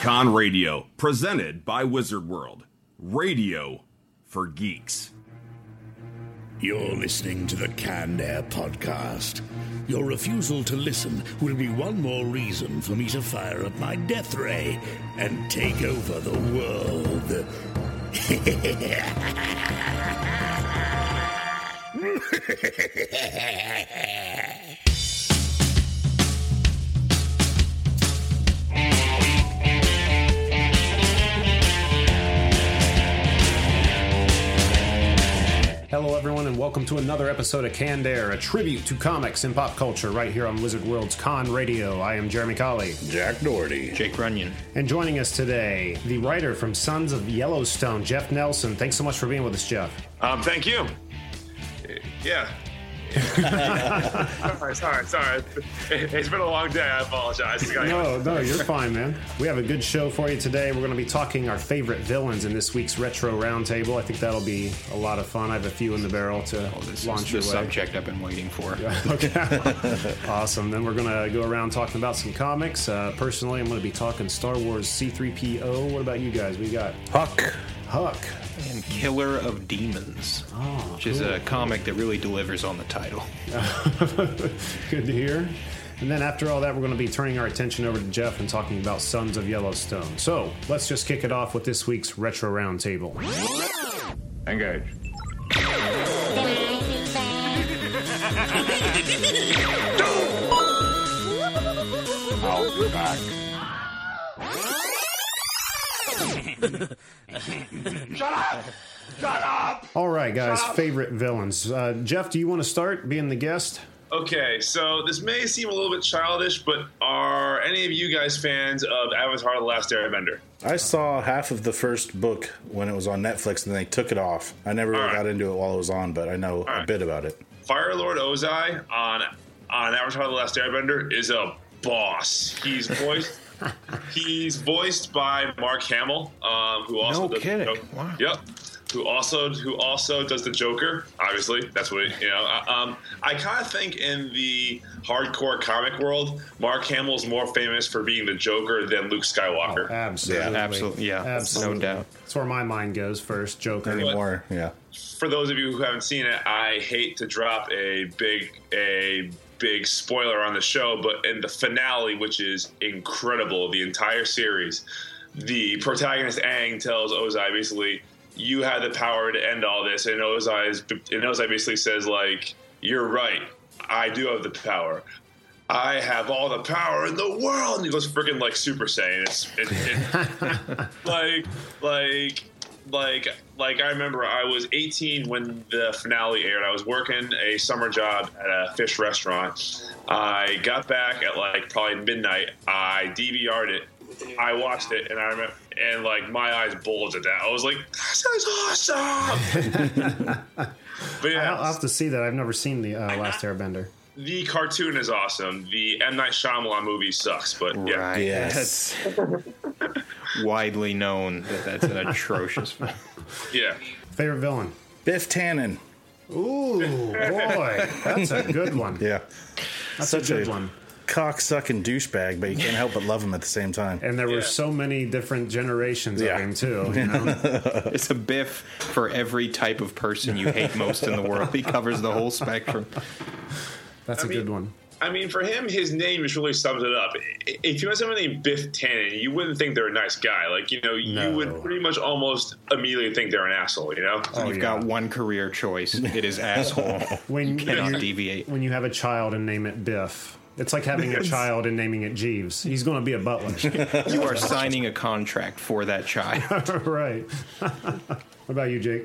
Con Radio, presented by Wizard World. Radio for geeks. You're listening to the Canned Air Podcast. Your refusal to listen will be one more reason for me to fire up my death ray and take over the world. Hello, everyone, and welcome to another episode of Canned Air, a tribute to comics and pop culture right here on Wizard World's Con Radio. I am Jeremy Colley. Jack Doherty. Jake Runyon. And joining us today, the writer from Sons of Yellowstone, Jeff Nelson. Thanks so much for being with us, Jeff. Um, thank you. Yeah. Sorry, sorry, sorry. It, has been a long day. I apologize. No, no, you're fine, man. We have a good show for you today. We're going to be talking our favorite villains in this week's retro roundtable. I think that'll be a lot of fun. I have a few in the barrel to Oh, this launch is your the way. subject I've been waiting for. Okay. awesome. Then we're going to go around talking about some comics. Uh, personally, I'm going to be talking Star Wars C3PO. What about you guys? We got Huck. Huck. And Killer of Demons, Oh, which is a comic that really delivers on the title. Good to hear. And then after all that, we're going to be turning our attention over to Jeff and talking about Sons of Yellowstone. So let's just kick it off with this week's Retro Roundtable. Engage. I'll be back. All right, guys, favorite villains. Uh, Jeff, do you want to start being the guest? Okay, so this may seem a little bit childish, but are any of you guys fans of Avatar: The Last Airbender? I saw half of the first book when it was on Netflix, and they took it off. I never really All right. got into it while it was on, but I know a right. bit about it. Fire Lord Ozai on on Avatar: The Last Airbender is a boss. He's voiced. He's voiced by Mark Hamill, um, who also No does the kidding. Joker. Wow. Yep. Who also who also does the Joker? Obviously, that's what you know. I- Um, I kind of think in the hardcore comic world, Mark Hamill's more famous for being the Joker than Luke Skywalker. Absolutely. Absolutely, yeah, Absolutely. no doubt. That's where my mind goes first. Joker. Anymore, yeah. for those of you who haven't seen it, I hate to drop a big a big spoiler on the show, but in the finale, which is incredible, the entire series, the protagonist Aang tells Ozai basically, "You had the power to end all this," and Ozai is, and Ozai basically says like, "You're right, I do have the power." I have all the power in the world. And he goes freaking like Super Saiyan. It's it, it, like like like like I remember I was 18 when the finale aired. I was working a summer job at a fish restaurant. I got back at like probably midnight. I DVR'd it. I watched it and I remember and like my eyes bulged at that. I was like, "This is awesome!" but yeah, I'll have to see that. I've never seen the uh, Last Airbender. the cartoon is awesome. The M Night Shyamalan movie sucks, but yeah. Right. Yes. That's widely known that that's an atrocious film. Yeah. Favorite villain? Biff Tannen. Ooh, boy. That's a good one. Yeah. That's Such a good a one. cocksucking douchebag, but you can't help but love him at the same time. And there were so many different generations Yeah. of him, too. You know? It's a biff for every type of person you hate most in the world. He covers the whole spectrum. That's a mean- good one. I mean, for him, his name just really sums it up. If you had someone named Biff Tannen, you wouldn't think they're a nice guy. Like, you know, you would pretty much almost immediately think they're an asshole, you know? Oh, You've yeah. got one career choice. It is asshole. When, Cannot you- deviate. when you have a child and name it Biff, it's like having a child and naming it Jeeves. He's going to be a butler. You are signing a contract for that child. right. what about you, Jake?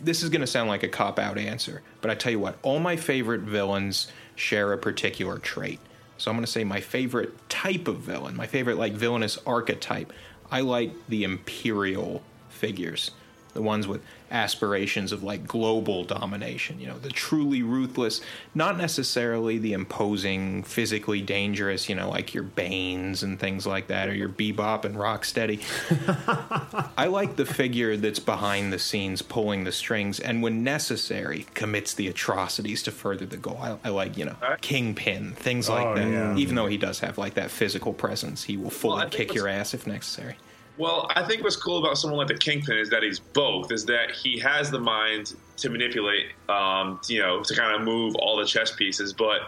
this is going to sound like a cop out answer, but I tell you what, all my favorite villains share a particular trait. So I'm going to say my favorite type of villain, my favorite like villainous archetype. I like the imperial figures. the ones with aspirations of like global domination. You know, the truly ruthless, not necessarily the imposing, physically dangerous. You know, like your Banes and things like that, or your Bebop and Rocksteady. I like the figure that's behind the scenes, pulling the strings, and when necessary, commits the atrocities to further the goal. I, I like you know Kingpin, things like Oh, that. yeah. Even though he does have like that physical presence, he will fully Well, kick your ass if necessary. Well, I think what's cool about someone like the Kingpin is that he's both. Is that he has the mind to manipulate, um, you know, to kind of move all the chess pieces. But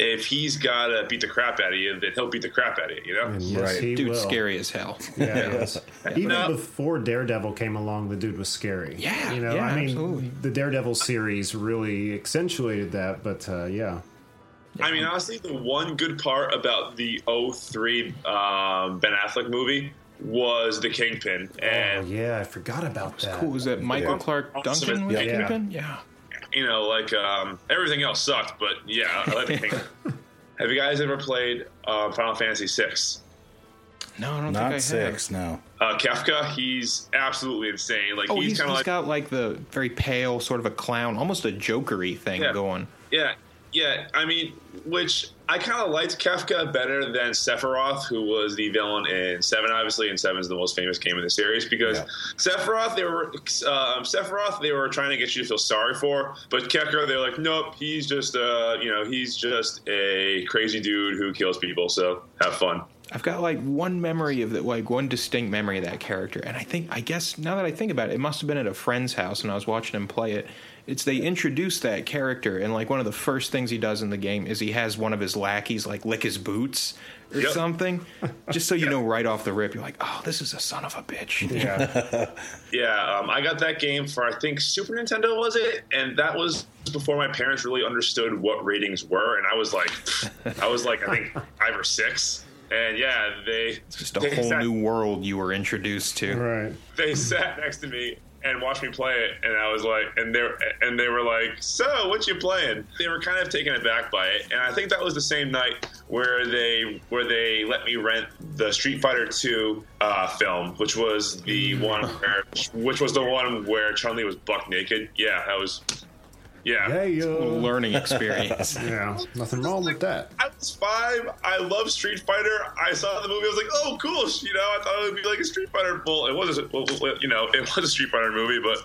if he's got to beat the crap out of you, then he'll beat the crap out of you. You know. Yes, Right. he Dude, will. scary as hell. Yeah, he is. Even No. before Daredevil came along, the dude was scary. Yeah, you know, yeah, I mean, absolutely. the Daredevil series really accentuated that. But uh, yeah, I mean, honestly, the one good part about the 03 um, Ben Affleck movie was the Kingpin, oh and yeah, I forgot about that. Cool. Was that Michael Yeah. Clarke Awesome. Duncan with Yeah. Kingpin? Yeah. you know, like um, everything else sucked, but yeah, I like the Kingpin. Have you guys ever played uh, Final Fantasy VI? No, I don't think I Not have. six, no. Uh, Kefka, he's absolutely insane. Like Oh, he's, he's, kind of like got like the very pale, sort of a clown, almost a jokery thing Yeah. going. Yeah, yeah. I mean, which I kind of liked Kefka better than Sephiroth, who was the villain in Seven. Obviously, and Seven is the most famous game in the series because Yeah. Sephiroth, they were um, Sephiroth, they were trying to get you to feel sorry for, but Kefka, they're like, nope, he's just uh, you know, he's just a crazy dude who kills people. So have fun. I've got like one memory of that, like one distinct memory of that character, and I think, I guess now that I think about it, it must have been at a friend's house, and I was watching him play it. It's they introduce that character, and like one of the first things he does in the game is he has one of his lackeys like lick his boots or Yep. something, just so you know right off the rip, you're like, oh, this is a son of a bitch. Yeah, Yeah, um, I got that game for I think Super Nintendo was it, and that was before my parents really understood what ratings were, and I was like, I was like I think five or six, and yeah, they it's Just a whole sat, new world you were introduced to. right. They sat next to me and watched me play it, and I was like, and they and they were like, so what you playing? They were kind of taken aback by it, and I think that was the same night where they where they let me rent the Street Fighter Two uh, film, which was the one where which was the one where Chun Li was buck naked. Yeah, that was. Yeah. Yeah, yo. Learning experience. Yeah, nothing wrong with that. I was five. I love Street Fighter. I saw the movie. I was like, "Oh, cool!" You know, I thought it would be like a Street Fighter. Well, it was, a, well, well, you know, it was a Street Fighter movie, but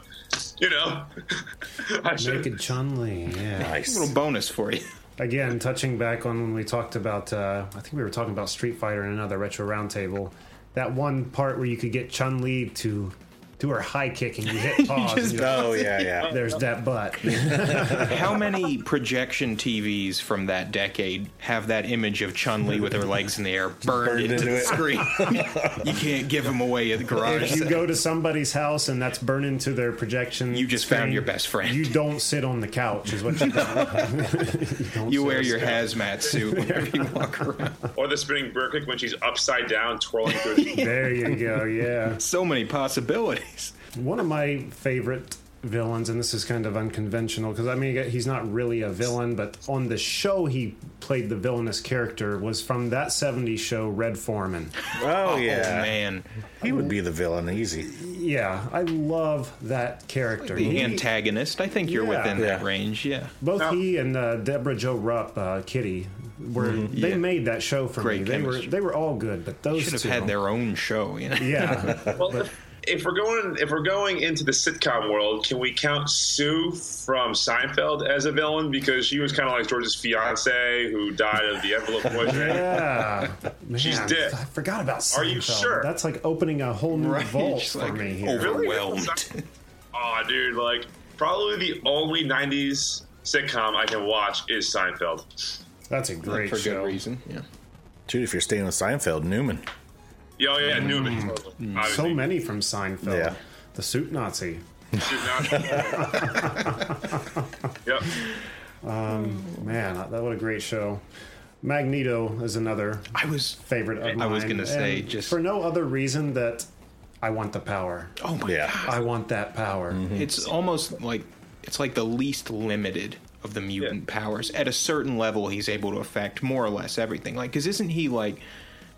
you know, I should. Naked Chun Li. Yeah. Nice. little bonus for you. Again, touching back on when we talked about, uh, I think we were talking about Street Fighter in another retro roundtable. That one part where you could get Chun Li to do her high kick and you hit pause. and you're like, Oh, yeah, yeah. There's that butt. How many projection TVs from that decade have that image of Chun Li with her legs in the air burned, Burned into, into the it. screen? you can't give them away at the garage. if you go to somebody's house and that's burned into their projection, You just found your best friend. You don't sit on the couch, is what you do. you, You wear your couch. hazmat suit whenever you walk around. Or the spinning bird kick when she's upside down, twirling through. the- There you go. Yeah. So many possibilities. One of my favorite villains, and this is kind of unconventional because I mean he's not really a villain, but on the show he played the villainous character was from that '70s show Red Foreman. Oh, Oh yeah. man, He would be the villain easy. Yeah, I love that character. the He- antagonist. I think you're Yeah. within that range. Yeah. both Now- he and uh, Debra Jo Rupp, uh, Kitty, were they Yeah. made that show for Great me. They were they were all good, but those Should have two, had their own show. You know. yeah. Well, if, if we're going, if we're going into the sitcom world, can we count Sue from Seinfeld as a villain because she was kind of like George's fiance who died of the envelope poisoning? Yeah, man, She's dead. I forgot about. Seinfeld. Are you sure? That's like opening a whole new Right, vault just for like me here. over- Really? Oh, dude, like probably the only '90s sitcom I can watch is Seinfeld. That's a great for show. good reason. Yeah. Dude, if you're staying with Seinfeld, Newman. Yeah, oh, yeah, Newman. Mm. mm. So many from Seinfeld. Yeah. The suit Nazi. She's not- yep. Um, man, that what a great show. Magneto is another I was. favorite of mine. I was gonna say, and just- for no other reason that I want the power. Oh my Yeah. god. I want that power. Mm-hmm. It's almost like it's like the least limited of the mutant powers. At a certain level, he's able to affect more or less everything. Like, because isn't he like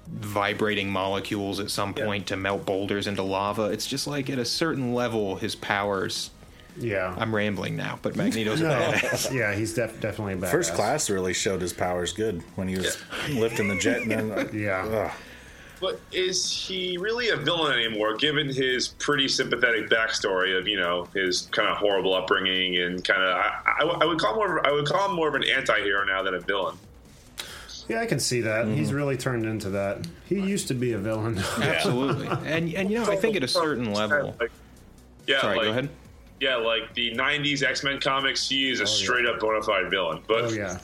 vibrating molecules at some point to melt boulders into lava. It's just like at a certain level, his powers. Yeah. I'm rambling now, but Magneto's a no. badass. yeah, he's def- definitely a badass. First class really showed his powers good when he was lifting the jet. And then, Yeah. Ugh. But is he really a villain anymore, given his pretty sympathetic backstory of you know his kind of horrible upbringing and kind of I, I, I would call him more of- I would call him more of an anti-hero now than a villain. Yeah, I can see that. Mm-hmm. He's really turned into that. He used to be a villain. Absolutely. And and you know, I think at a certain level. Yeah, Sorry, like, go ahead. Yeah, like the '90s X-Men comics, he is a straight up bona fide villain. But oh yeah,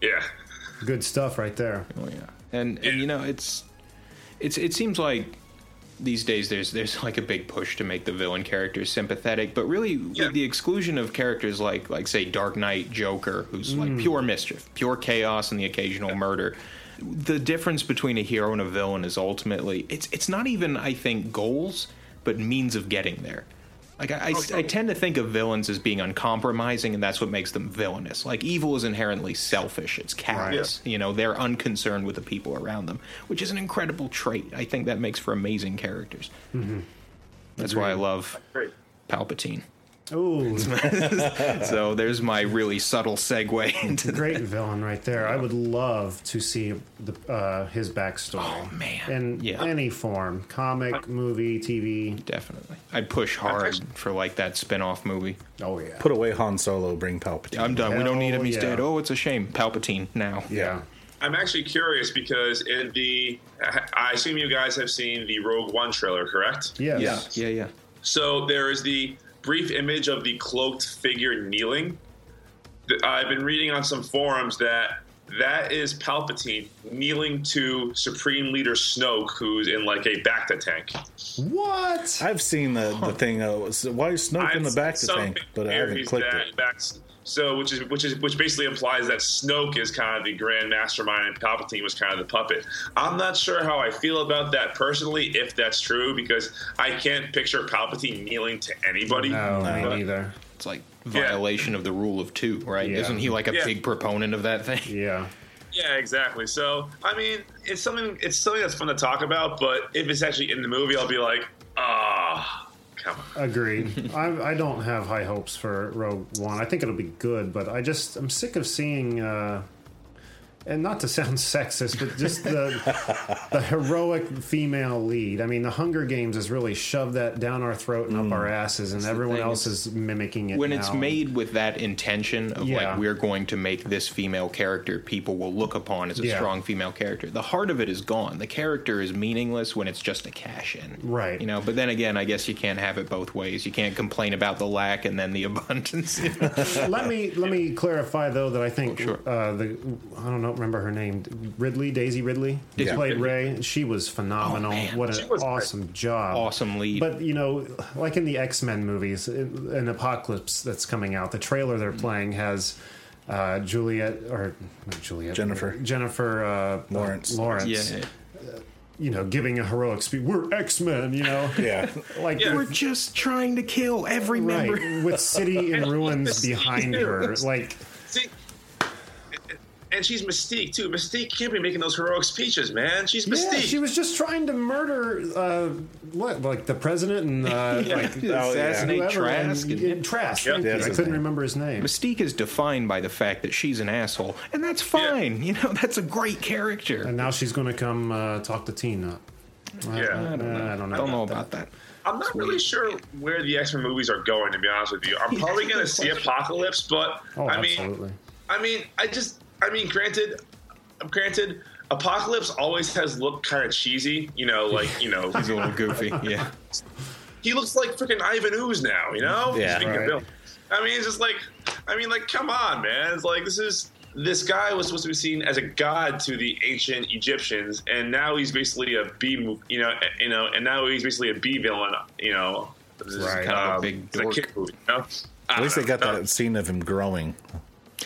yeah, good stuff right there. Oh yeah, and and you know it's it's it seems like these days there's there's like a big push to make the villain characters sympathetic, but really Yeah. with the exclusion of characters like like say Dark Knight Joker, who's like hmm. pure mischief, pure chaos, and the occasional murder. The difference between a hero and a villain is ultimately it's it's not even I think goals, but means of getting there. Like I, I, I tend to think of villains as being uncompromising, and that's what makes them villainous. Like evil is inherently selfish; it's callous. You know, they're unconcerned with the people around them, which is an incredible trait. I think that makes for amazing characters. That's why I love. Palpatine. Ooh, So there's my really subtle segue into the great villain right there. I would love to see the, uh, his backstory. Oh, man. in Yeah. any form, comic, movie, TV. Definitely, I'd push hard for like that spin-off movie. Oh yeah, Put away Han Solo, bring Palpatine. I'm done. we don't need him. He's yeah. dead. Oh, it's a shame. Palpatine now. yeah. I'm actually curious because in the I assume you guys have seen the Rogue One trailer, correct? Yes. Yeah. Yeah. Yeah. So there is the brief image of the cloaked figure kneeling. I've been reading on some forums that that is Palpatine kneeling to Supreme Leader Snoke, who's in like a Bacta tank. What? I've seen the, the thing. Uh, why is Snoke in the I've back seen the tank? But I haven't clicked it. back- so, which is which is which basically implies that Snoke is kind of the grand mastermind and Palpatine was kind of the puppet. I'm not sure how I feel about that personally, if that's true, because I can't picture Palpatine kneeling to anybody. No, But- me neither. It's like Yeah. violation of the rule of two, right? Yeah. Isn't he like a Yeah. big proponent of that thing? Yeah. Yeah, exactly. So, I mean, it's something it's something that's fun to talk about, but if it's actually in the movie, I'll be like, ah, come on. Agreed. I, I don't have high hopes for Rogue One. I think it'll be good, but I just I'm sick of seeing, uh, and not to sound sexist, but just the the heroic female lead. I mean, the Hunger Games has really shoved that down our throat and up our asses, and everyone else is mimicking it. When it's made with that intention of Yeah. like we're going to make this female character people will look upon as a Yeah. strong female character, the heart of it is gone. The character is meaningless when it's just a cash in. Right. You know, but then again, I guess you can't have it both ways. You can't complain about the lack and then the abundance. you know? let me let me clarify though that I think Oh, sure. uh, the I don't know remember her name Ridley Daisy Ridley who Yeah. played Rey. She was phenomenal. Oh, what an was great. awesome job. awesome lead. But you know, like in the X Men movies, an Apocalypse that's coming out, the trailer they're playing has uh, Juliet or not Juliet Jennifer. Jennifer uh, Lawrence. Lawrence. yeah, yeah. You know, giving a heroic speech. We're X Men. You know, Yeah. like Yeah. We're just trying to kill every member. right with City in Ruins behind her. Like See, and she's Mystique too. Mystique can't be making those heroic speeches, man. She's Mystique. Yeah, she was just trying to murder uh, what, like the president and uh, like Assassinate whoever, Trask. And, and- and Trask. Yep. Yeah, I couldn't name. remember his name. Mystique is defined by the fact that she's an asshole, and that's fine. You know, that's a great character. And now she's going to come uh, talk to Tina. I, Yeah. I, I don't know. I don't know. I don't know about about that. I'm not really sure where the X Men movies are going. To be honest with you, I'm probably going to see Apocalypse, but Oh, I mean, absolutely. I mean, I just, I mean, granted, granted, Apocalypse always has looked kind of cheesy. You know, like you know, He's a little goofy. Yeah. he looks like freaking Ivan Ooze now. You know, Yeah. Speaking of Right. Bill. I mean, it's just like, I mean, like, come on, man. It's like this is this guy was supposed to be seen as a god to the ancient Egyptians, and now he's basically a B, mo- you know, you know, and now he's basically a B villain, you know. This is, Right. Kind of a um, big a dork. kid movie, you know? At least they got know. that scene of him growing.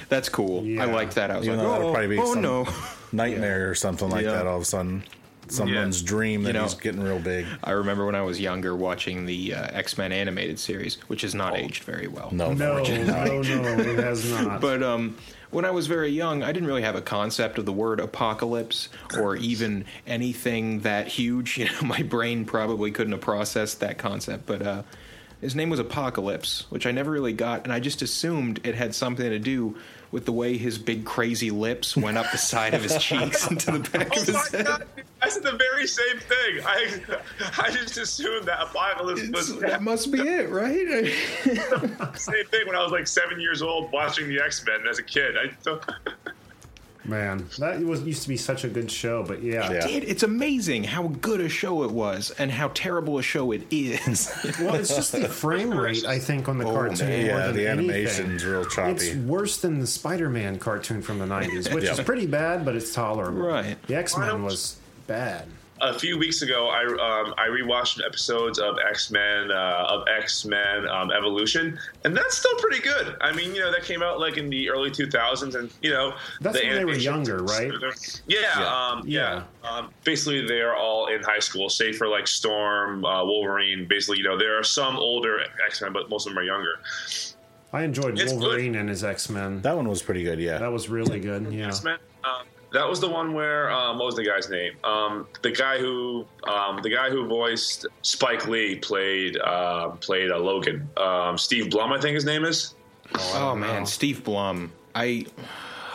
That's cool. Yeah. I liked that. I was Even like, that'll oh, probably be oh no. nightmare or something like Yeah. that. All of a sudden, someone's dream that You know- he's getting real big. I remember when I was younger watching the uh, X Men animated series, which has not aged very well. No, No, no, no, it has not. But um, when I was very young, I didn't really have a concept of the word apocalypse or even anything that huge. You know, my brain probably couldn't have processed that concept, but uh, his name was Apocalypse, which I never really got, and I just assumed it had something to do with the way his big crazy lips went up the side of his cheeks into the back Oh of his my head. god! I said the very same thing. I I just assumed that apocalypse was That must be it, right? same thing when I was like seven years old watching the X Men as a kid. I don't, Man, that was used to be such a good show, but yeah. Yeah. Dude, it's amazing how good a show it was and how terrible a show it is. Well, it's just the frame rate, I think, on the oh, cartoon. more yeah, than the anything. animation's real choppy. It's worse than the Spider-Man cartoon from the '90s, which is pretty bad, but it's tolerable. Right. The X-Men was bad. A few weeks ago, I um, I rewatched episodes of X Men uh, of X Men um, Evolution, and that's still pretty good. I mean, you know, that came out like in the early 2000s, and you know, That's the when they were younger, right? Yeah, Yeah. Um, yeah. Um, basically, they're all in high school, save for like Storm, uh, Wolverine. Basically, you know, there are some older X Men, but most of them are younger. I enjoyed It's good. Wolverine and his X-Men. that one was pretty good, yeah. That was really good. Yeah. X Men. Um, that was the one where um, what was the guy's name? Um, the guy who um, the guy who voiced Spike Lee played uh, played uh, Logan. Um, Steve Blum, I think his name is. oh man, Steve Blum. I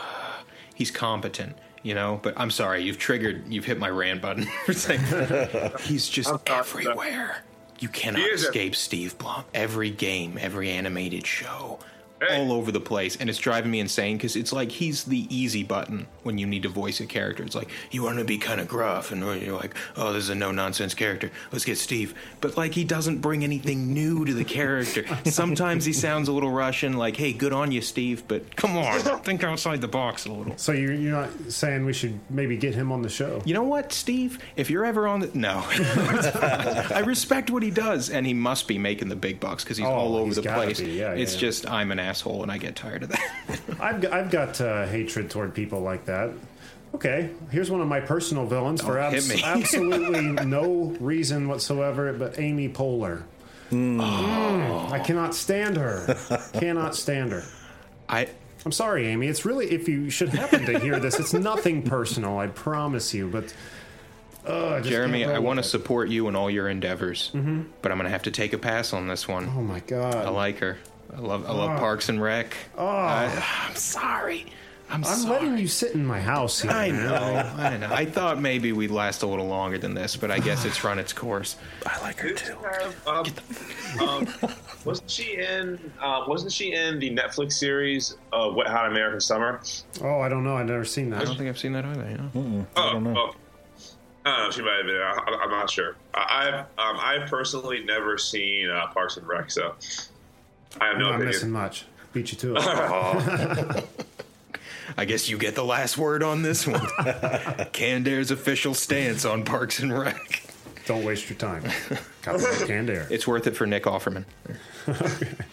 he's competent, you know, but I'm sorry, you've triggered you've hit my rant button for saying he's just everywhere. You cannot He is escape Steve Blum. Every game, every animated show, Hey. all over the place, and it's driving me insane because it's like he's the easy button when you need to voice a character. It's like you want to be kind of gruff, and you're like, "Oh, this is a no nonsense character. Let's get Steve." But like he doesn't bring anything new to the character. Sometimes he sounds a little Russian, like, "Hey, good on you, Steve," but come on, think outside the box a little. So you're, you're not saying we should maybe get him on the show? You know what, Steve? If you're ever on the no, I respect what he does, and he must be making the big bucks because he's Oh, all over he's the gotta place. be. Yeah, it's yeah. just I'm an asshole, and I get tired of that. I've got, I've got uh, hatred toward people like that. Okay, here's one of my personal villains for Oh, hit abs- absolutely no reason whatsoever, but Amy Poehler. Mm, I cannot stand her. cannot stand her. I I'm sorry, Amy. It's really if you should happen to hear this, it's nothing personal. I promise you. But uh, Jeremy, I want to support you in all your endeavors, mm-hmm. but I'm going to have to take a pass on this one. Oh my god! I like her. I love I love Parks and Rec. Oh. I, I'm sorry. I'm, I'm sorry. letting you sit in my house here. I man. know, I know. I thought maybe we'd last a little longer than this, but I guess it's run its course. I like her too. Um, um, wasn't she in? Uh, wasn't she in the Netflix series uh, Wet Hot American Summer? Oh, I don't know. I've never seen that. I don't think I've seen that either. You know? Oh, don't know. oh. I don't know. She might have been. I, I'm not sure. I, I've um, I've personally never seen uh, Parks and Rec, so I have no I'm not missing much. Beat you to it. I guess you get the last word on this one. Canned Air's official stance on Parks and Rec. don't waste your time. Copyright canned air. It's worth it for Nick Offerman.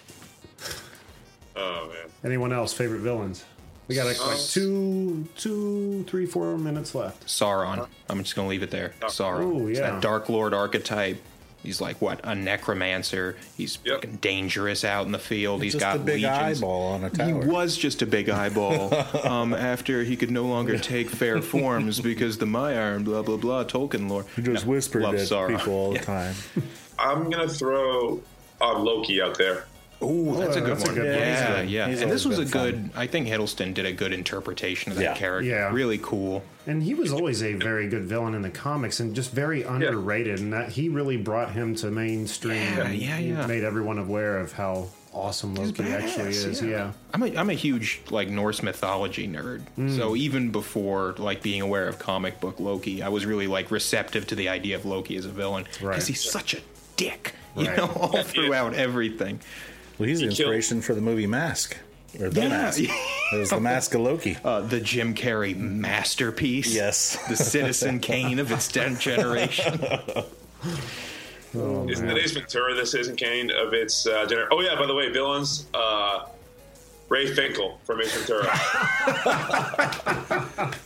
Oh man. Anyone else? Favorite villains? We got like, like two, two, three, four minutes left. Sauron. I'm just going to leave it there. Oh. Sauron. Ooh, It's yeah. that Dark Lord archetype. He's like what a necromancer. He's Yep. fucking dangerous out in the field. He's Just got a big legions. eyeball on a tower. He was just a big eyeball um, after he could no longer take fair forms because the Maiar and blah blah blah Tolkien lore. He just No, whispered love at Sauron. people all the Yeah. time. I'm gonna throw um, Loki out there. Ooh, that's a Oh, good that's a one. good one. yeah, He's yeah. and this was a been good. I think Hiddleston did a good interpretation of that Yeah. character. Yeah. really cool. And he was always a very good villain in the comics and just very underrated. And that he really brought him to mainstream. Yeah, and yeah, yeah. Made everyone aware of how awesome Loki actually badass, is. Yeah. I'm a I'm a huge like Norse mythology nerd. Mm. So even before like being aware of comic book Loki, I was really like receptive to the idea of Loki as a villain because Right. he's such a dick. You Right. know, all throughout everything. Well, he's the killed- inspiration for the movie Mask. Or the Yeah. Mask. It was the Mask of Loki. Uh, the Jim Carrey masterpiece. Yes. The Citizen Kane of its 10th generation. Isn't it Ace Ventura? This isn't Kane of its uh, dinner. Oh yeah, by the way, villains. Uh, Ray Finkel from Ace Ventura.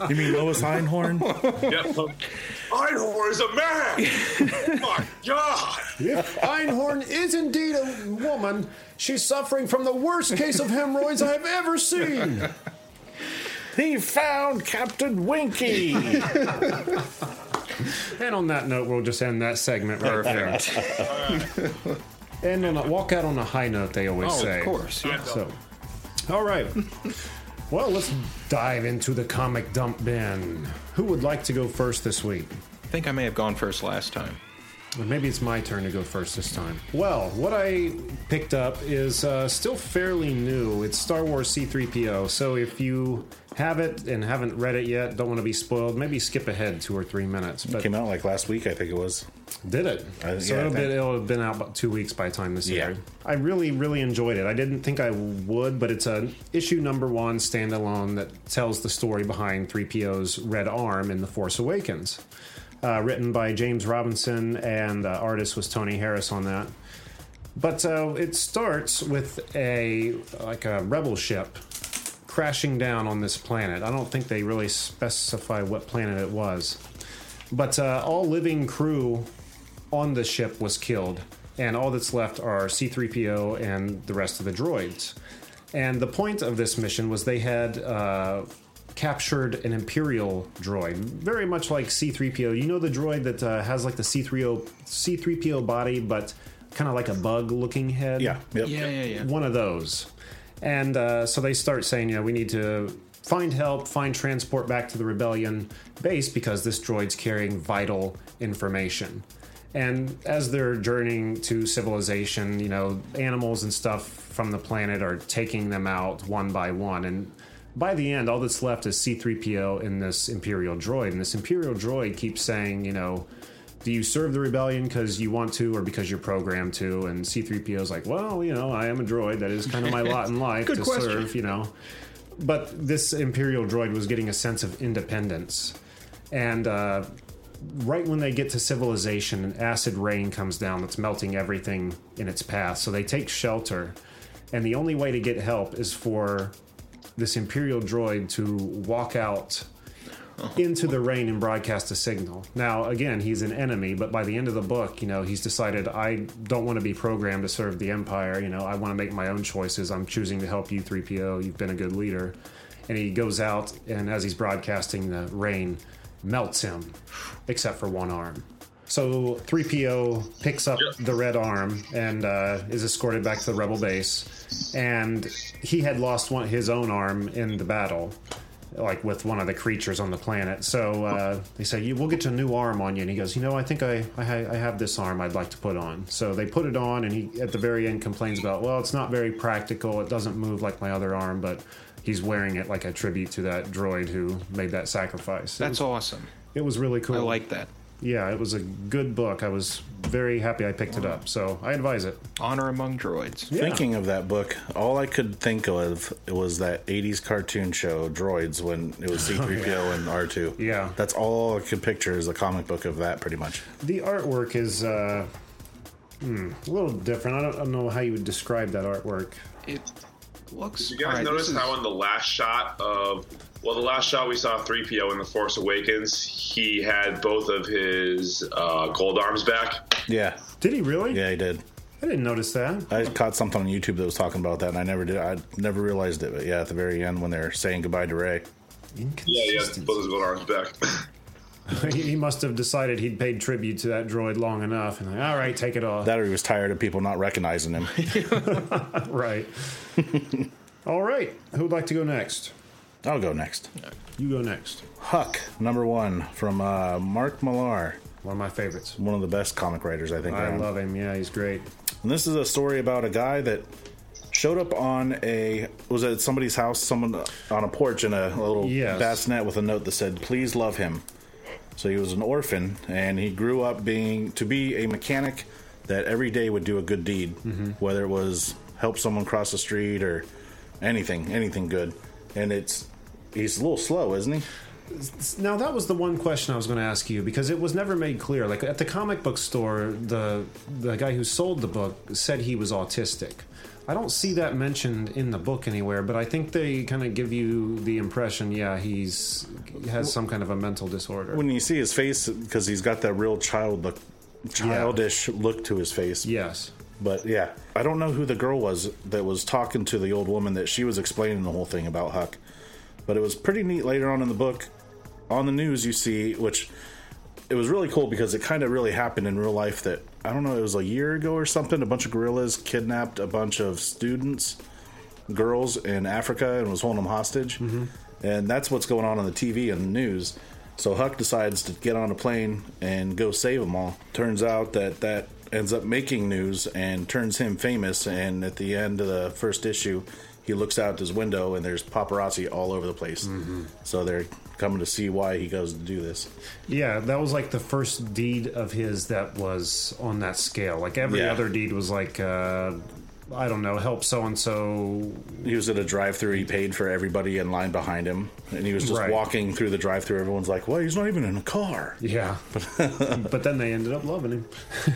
You mean Lois Einhorn? yep. Einhorn is a man. My God. If Einhorn is indeed a woman, she's suffering from the worst case of hemorrhoids I've ever seen. He found Captain Winky. And on that note, we'll just end that segment right there. and on a, walk out on a high note, they always Oh, say. of course. Yeah. So, all right. well, let's dive into the comic dump bin. Who would like to go first this week? I think I may have gone first last time. Or maybe it's my turn to go first this time. Well, what I picked up is uh, still fairly new. It's Star Wars C3PO. So if you have it and haven't read it yet, don't want to be spoiled, maybe skip ahead two or three minutes. But it Came out like last week, I think it was. did it? Uh, so yeah, it'll, be, it'll have been out about two weeks by the time this Yeah. aired. I really, really enjoyed it. I didn't think I would, but it's a issue number one standalone that tells the story behind 3PO's red arm in The Force Awakens. Uh, written by James Robinson, and uh, artist was Tony Harris on that. But uh, it starts with a like a rebel ship crashing down on this planet. I don't think they really specify what planet it was, but uh, all living crew on the ship was killed, and all that's left are C3PO and the rest of the droids. And the point of this mission was they had uh, captured an Imperial droid, very much like C3PO. You know the droid that uh, has like the C3PO C3PO body, but kind of like a bug-looking head. Yeah. Yep. Yeah, yeah, yeah. One of those. And uh, so they start saying, you know, we need to find help, find transport back to the rebellion base because this droid's carrying vital information. And as they're journeying to civilization, you know, animals and stuff from the planet are taking them out one by one. And by the end, all that's left is C3PO and this Imperial droid. And this Imperial droid keeps saying, you know, do you serve the rebellion because you want to or because you're programmed to? And C3PO is like, well, you know, I am a droid. That is kind of my lot in life to question. serve, you know. But this Imperial droid was getting a sense of independence. And uh, right when they get to civilization, an acid rain comes down that's melting everything in its path. So they take shelter. And the only way to get help is for this Imperial droid to walk out into the rain and broadcast a signal. Now, again, he's an enemy, but by the end of the book, you know, he's decided I don't want to be programmed to serve the Empire. You know, I want to make my own choices. I'm choosing to help you, 3PO. You've been a good leader. And he goes out, and as he's broadcasting, the rain melts him, except for one arm. So 3PO picks up the red arm and uh, is escorted back to the rebel base. And he had lost one his own arm in the battle, like with one of the creatures on the planet. So uh, they say, "You, we'll get a new arm on you." And he goes, "You know, I think I, I, I have this arm I'd like to put on." So they put it on, and he at the very end complains about, "Well, it's not very practical. It doesn't move like my other arm, but." He's wearing it like a tribute to that droid who made that sacrifice. It That's was, awesome. it was really cool I like that. Yeah, it was a good book. I was very happy I picked it up, so I advise it. Honor among droids. Yeah. Thinking of that book, all I could think of was that 80s cartoon show, Droids, when it was C3PO and R2. Yeah. That's all I could picture is a comic book of that, pretty much. The artwork is uh, hmm, a little different. I don't, I don't know how you would describe that artwork. It looks. You guys all right, notice this is- how in the last shot of well, the last shot we saw 3PO in The Force Awakens, he had both of his uh, gold arms back. Yeah. Did he really? Yeah, he did. I didn't notice that. I caught something on YouTube that was talking about that, and I never did. I never realized it, but yeah, at the very end when they're saying goodbye to Rey. Yeah, he had both his gold arms back. he he must have decided he'd paid tribute to that droid long enough, and like, all right, take it off. That or he was tired of people not recognizing him. right. all right. Who'd like to go next? I'll go next. You go next. Huck, number one, from uh, Mark Millar, One of my favorites. one of the best comic writers I think. I around. love him. Yeah, he's great. And this is a story about a guy that showed up on a was at somebody's house, someone on a porch in a little Yes. bassinet with a note that said, "Please love him." So he was an orphan, and he grew up being to be a mechanic that every day would do a good deed, whether it was help someone cross the street or anything, anything good. And it's he's a little slow, isn't he? Now that was the one question I was going to ask you because it was never made clear. Like at the comic book store, the the guy who sold the book said he was autistic. I don't see that mentioned in the book anywhere, but I think they kind of give you the impression, yeah, he's he has some kind of a mental disorder. When you see his face, because he's got that real child look, childish look to his face. yes. But yeah, I don't know who the girl was that was talking to the old woman that she was explaining the whole thing about Huck. But it was pretty neat later on in the book. On the news, you see, which it was really cool because it kind of really happened in real life that I don't know, it was a year ago or something. A bunch of guerrillas kidnapped a bunch of students, girls in Africa, and was holding them hostage. Mm-hmm. And that's what's going on on the TV and the news. So Huck decides to get on a plane and go save them all. Turns out that that ends up making news and turns him famous. And at the end of the first issue, he looks out his window and there's paparazzi all over the place. So they're coming to see why he goes to do this. Yeah, that was like the first deed of his that was on that scale. Like every Yeah. other deed was like, uh, I don't know, help so and so. He was at a drive-through. He paid for everybody in line behind him, and he was just Right. walking through the drive-through. Everyone's like, "Well, he's not even in a car." Yeah, but then they ended up loving him.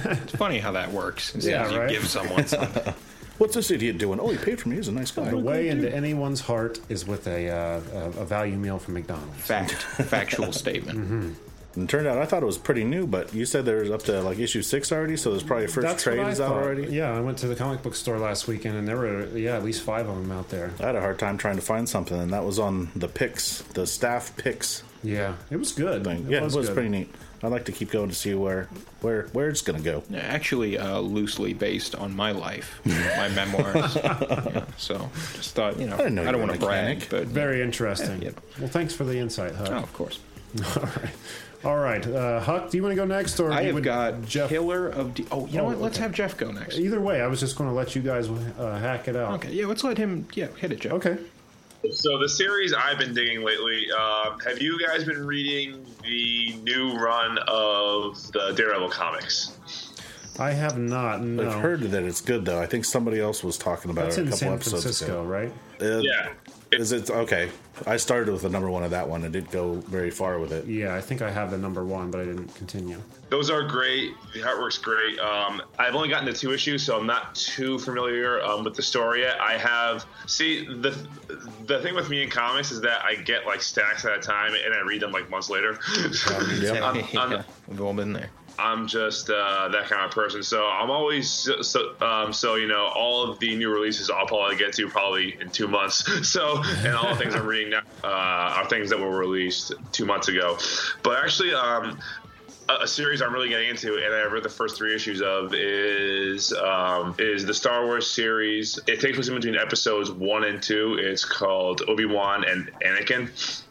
It's funny how that works. As Yeah, as you give someone something. What's this idiot doing? Oh, he paid for me. He's a nice guy. The way into anyone's heart is with a uh, a, a value meal from McDonald's. Fact, factual statement. And it turned out I thought it was pretty new, but you said there's up to like issue six already, so there's probably a first That's trade what I is out already. Yeah, I went to the comic book store last weekend, and there were yeah at least five of them out there. I had a hard time trying to find something, and that was on the picks, the staff picks Yeah, it was good. thing. yeah, it was good. pretty neat. I'd like to keep going to see where where where it's gonna go. Actually, uh, loosely based on my life, my memoirs. Yeah, so just thought, you know, I, know you don't want to brag, but Very interesting. Yeah. Well, thanks for the insight, Huck. oh, of course. All right, all right. Uh, Huck, do you want to go next, or I have got Jeff? Killer of. D- oh, you know Oh, what? Let's okay. have Jeff go next. Either way, I was just going to let you guys uh, hack it out. Okay, yeah, let's let him. Yeah, hit it, Jeff. Okay. So the series I've been digging lately. Um, have you guys been reading the new run of the Daredevil comics? I have not. No. I've heard that it's good though. I think somebody else was talking about That's it a in couple San episodes Francisco, right? Uh, Yeah. Is it okay? I started with the number one of that one. I didn't go very far with it. Yeah, I think I have the number one, but I didn't continue. Those are great. The artwork's great. Um, I've only gotten to two issues, so I'm not too familiar um, with the story yet. I have see the the thing with me in comics is that I get like stacks at a time, and I read them like months later. Yep. I'm, I'm, yeah, we've all been there. I'm just uh, that kind of person. So I'm always so, um, so you know all of the new releases I'll probably get to probably in two months. So and all the things I'm reading now uh, are things that were released two months ago. But actually, um, a, a series I'm really getting into, and I read the first three issues of, is um, is the Star Wars series. It takes place in between episodes one and two. It's called Obi Wan and Anakin.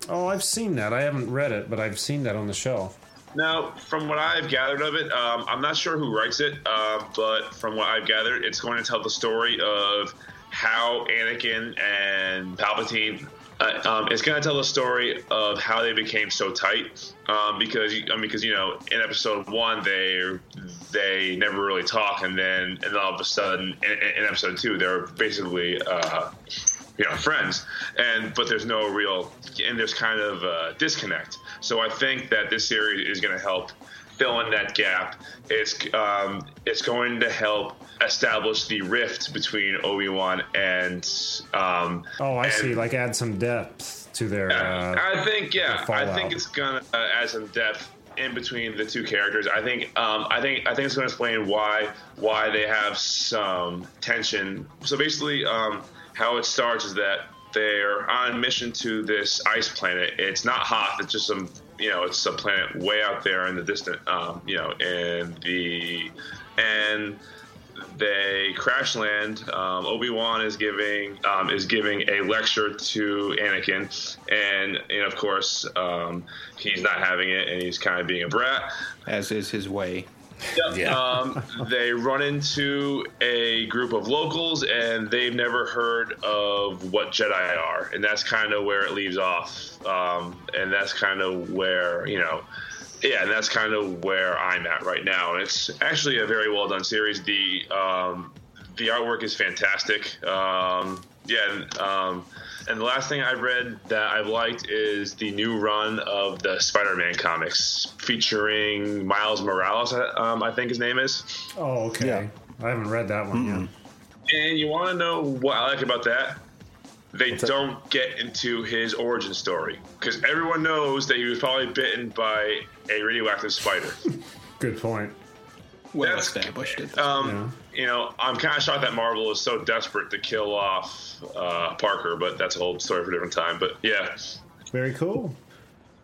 Oh, I've seen that. I haven't read it, but I've seen that on the shelf. Now, from what I've gathered of it, um, I'm not sure who writes it, uh, but from what I've gathered, it's going to tell the story of how Anakin and Palpatine. Uh, um, it's going to tell the story of how they became so tight, um, because I mean, because you know, in episode one they they never really talk, and then and all of a sudden in, in episode two they're basically uh, you know friends and but there's no real and there's kind of a disconnect so i think that this series is going to help fill in that gap it's um, it's going to help establish the rift between obi-wan and um Oh, I and- see. Like add some depth to their. Uh, I think yeah, I think it's gonna uh, add some depth in between the two characters. I think um, I think I think it's gonna explain why why they have some tension. So basically, um, how it starts is that they're on mission to this ice planet. It's not Hoth. It's just some you know it's a planet way out there in the distant um, you know in the and they crash land. Um, Obi Wan is giving um, is giving a lecture to Anakin, and and of course um, he's not having it, and he's kind of being a brat. As is his way. Yeah. Um, they run into a group of locals, and they've never heard of what Jedi are, and that's kind of where it leaves off. Um, and that's kind of where you know yeah, and that's kind of where I'm at right now. And it's actually a very well done series. The um, the artwork is fantastic. Um, yeah, and, um, and the last thing I've read that I've liked is the new run of the Spider-Man comics featuring Miles Morales. Um, I think his name is. oh, okay. Yeah. I haven't read that one yet. And you want to know what I like about that? They don't get into his origin story because everyone knows that he was probably bitten by a radioactive spider. Good point. well That's- established. At this Um, You know, I'm kind of shocked that Marvel is so desperate to kill off uh, Parker, but that's a whole story for a different time. But yeah, Very cool.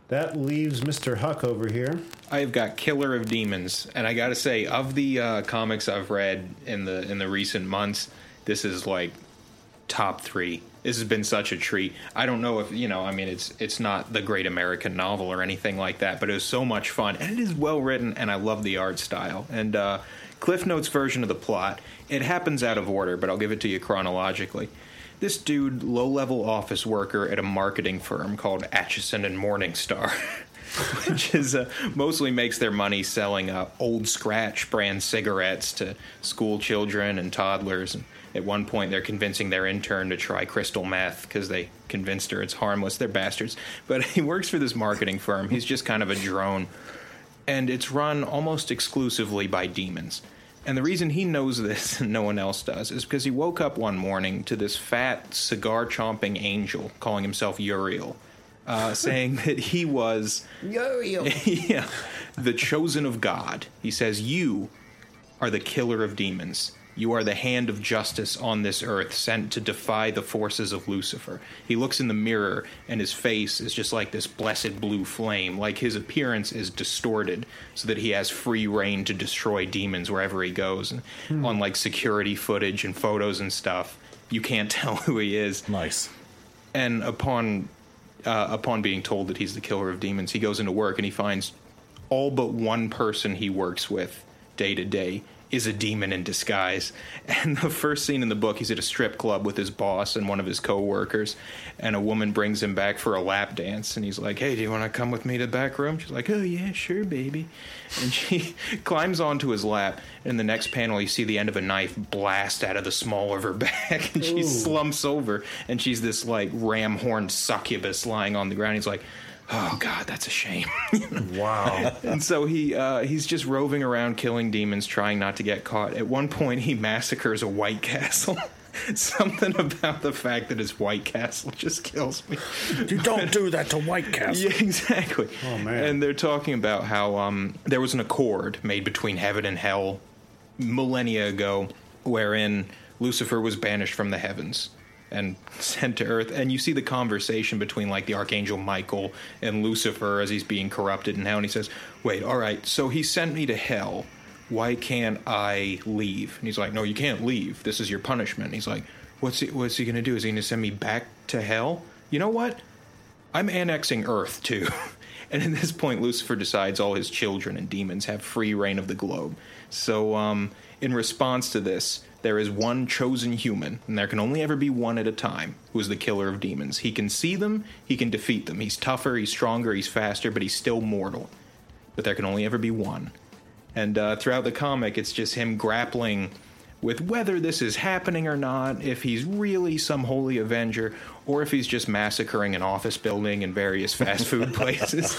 That leaves Mr. Huck over here. I've got Killer of Demons, and I got to say, of the uh, comics I've read in the in the recent months, this is like top three. This has been such a treat. I don't know if you know. I mean, it's it's not the great American novel or anything like that, but it was so much fun, and it is well written, and I love the art style. And uh, Cliff Notes version of the plot. It happens out of order, but I'll give it to you chronologically. This dude, low level office worker at a marketing firm called Atchison and Morningstar. which is uh, mostly makes their money selling uh, old scratch brand cigarettes to school children and toddlers. And at one point, they're convincing their intern to try crystal meth because they convinced her it's harmless. They're bastards. But he works for this marketing firm. He's just kind of a drone, and it's run almost exclusively by demons. And the reason he knows this and no one else does is because he woke up one morning to this fat, cigar chomping angel calling himself Uriel, uh, saying that he was Uriel. yeah, the chosen of God. He says, You are the killer of demons. You are the hand of justice on this earth, sent to defy the forces of Lucifer. He looks in the mirror, and his face is just like this blessed blue flame. Like his appearance is distorted, so that he has free reign to destroy demons wherever he goes. And On like security footage and photos and stuff, you can't tell who he is Nice. and upon uh, upon being told that he's the killer of demons, he goes into work and he finds all but one person he works with day to day is a demon in disguise. And the first scene in the book, he's at a strip club with his boss and one of his coworkers, and a woman brings him back for a lap dance, and he's like, "Hey, do you want to come with me to the back room?" She's like, "Oh yeah, sure, baby." And she climbs onto his lap. And in the next panel, you see the end of a knife blast out of the small of her back, and she slumps over, and she's this like ram horned succubus lying on the ground. He's like. Oh God, that's a shame. Wow. and so he uh, he's just roving around killing demons, trying not to get caught. At one point, he massacres a White Castle. Something about the fact that it's White Castle just kills me. You don't do that to White Castle. Yeah, exactly. Oh, man. And they're talking about how um, there was an accord made between heaven and hell millennia ago, wherein Lucifer was banished from the heavens and sent to earth. And you see the conversation between like the archangel Michael and Lucifer as he's being corrupted and how and he says, "Wait, all right, so he sent me to hell." Why can't I leave? And he's like, No, you can't leave. This is your punishment. And he's like, What's he, what's he going to do? Is he going to send me back to hell? You know what? I'm annexing Earth too. and at this point, Lucifer decides all his children and demons have free reign of the globe. So, um, in response to this, there is one chosen human, and there can only ever be one at a time, who is the killer of demons. He can see them, he can defeat them. He's tougher, he's stronger, he's faster, but he's still mortal. But there can only ever be one. And uh, throughout the comic, it's just him grappling with whether this is happening or not, if he's really some holy avenger, or if he's just massacring an office building and various fast food places.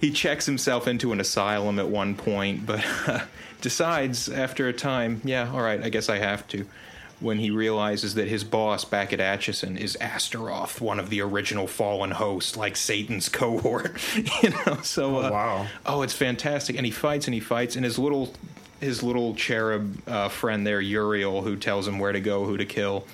he checks himself into an asylum at one point, but uh, decides after a time, yeah, all right, I guess I have to. When he realizes that his boss back at Atchison is Astaroth, one of the original fallen hosts, like Satan's cohort, you know. So, uh, wow. Oh, it's fantastic, and he fights and he fights, and his little his little cherub uh, friend there, Uriel, who tells him where to go, who to kill.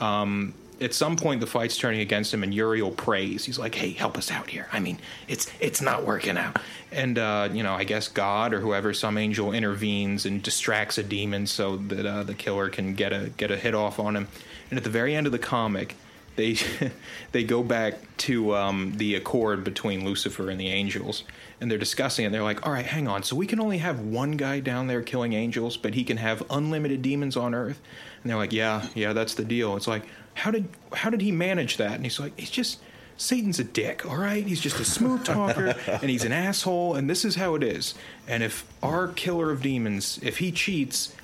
Um, at some point, the fight's turning against him, and Uriel prays. He's like, "Hey, help us out here. I mean, it's it's not working out." And uh, you know, I guess God or whoever, some angel intervenes and distracts a demon so that uh, the killer can get a get a hit off on him. And at the very end of the comic, they they go back to um, the accord between Lucifer and the angels, and they're discussing it. And they're like, "All right, hang on. So we can only have one guy down there killing angels, but he can have unlimited demons on Earth." And they're like, "Yeah, yeah, that's the deal." It's like, how did how did he manage that? And he's like, "He's just." Satan's a dick, all right? He's just a smooth talker and he's an asshole, and this is how it is. And if our killer of demons, if he cheats,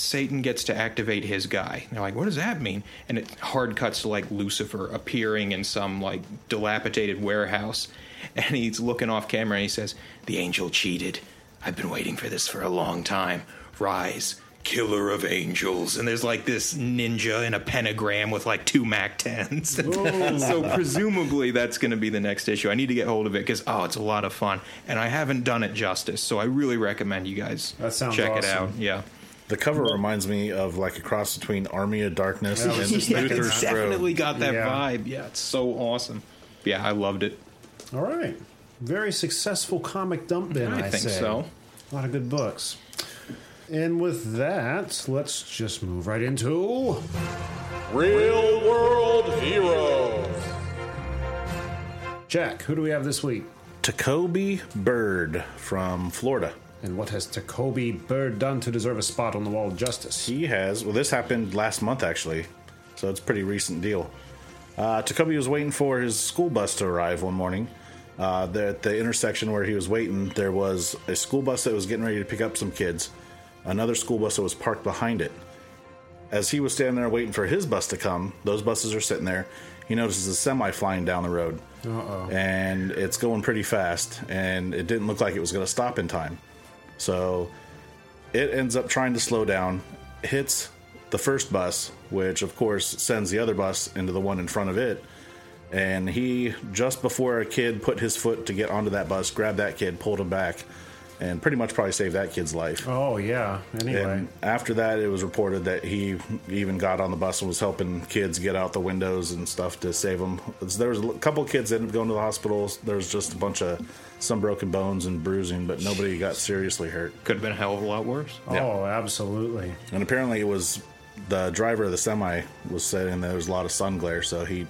Satan gets to activate his guy. They're like, what does that mean? And it hard cuts to like Lucifer appearing in some like dilapidated warehouse. And he's looking off camera and he says, The angel cheated. I've been waiting for this for a long time. Rise, killer of angels and there's like this ninja in a pentagram with like two mac 10s so presumably that's going to be the next issue i need to get hold of it because oh it's a lot of fun and i haven't done it justice so i really recommend you guys check it out yeah The cover reminds me of like a cross between Army of Darkness Yeah, and was just yeah, thinking Luther it's definitely got that Yeah. vibe yeah it's so awesome yeah i loved it All right. Very successful comic dump bin, I, I think say. so. A lot of good books. And with that, let's just move right into. Real World Heroes. Jack, who do we have this week? Tacoby Bird from Florida. And what has Tacoby Bird done to deserve a spot on the wall of justice? He has. Well, this happened last month actually, so it's a pretty recent deal. Uh, Tacoby was waiting for his school bus to arrive one morning. Uh, there at the intersection where he was waiting, there was a school bus that was getting ready to pick up some kids. Another school bus that was parked behind it. As he was standing there waiting for his bus to come, those buses are sitting there. He notices a semi flying down the road, Uh-oh. and it's going pretty fast, and it didn't look like it was going to stop in time. So it ends up trying to slow down, hits the first bus, which of course sends the other bus into the one in front of it. And he, just before a kid put his foot to get onto that bus, grabbed that kid, pulled him back, and pretty much probably saved that kid's life. Oh, yeah. Anyway. And after that, it was reported that he even got on the bus and was helping kids get out the windows and stuff to save them. There was a couple kids that ended up going to the hospitals. There was just a bunch of some broken bones and bruising, but nobody got seriously hurt. could have been a hell of a lot worse oh, absolutely. And apparently, it was the driver of the semi was saying there was a lot of sun glare, so he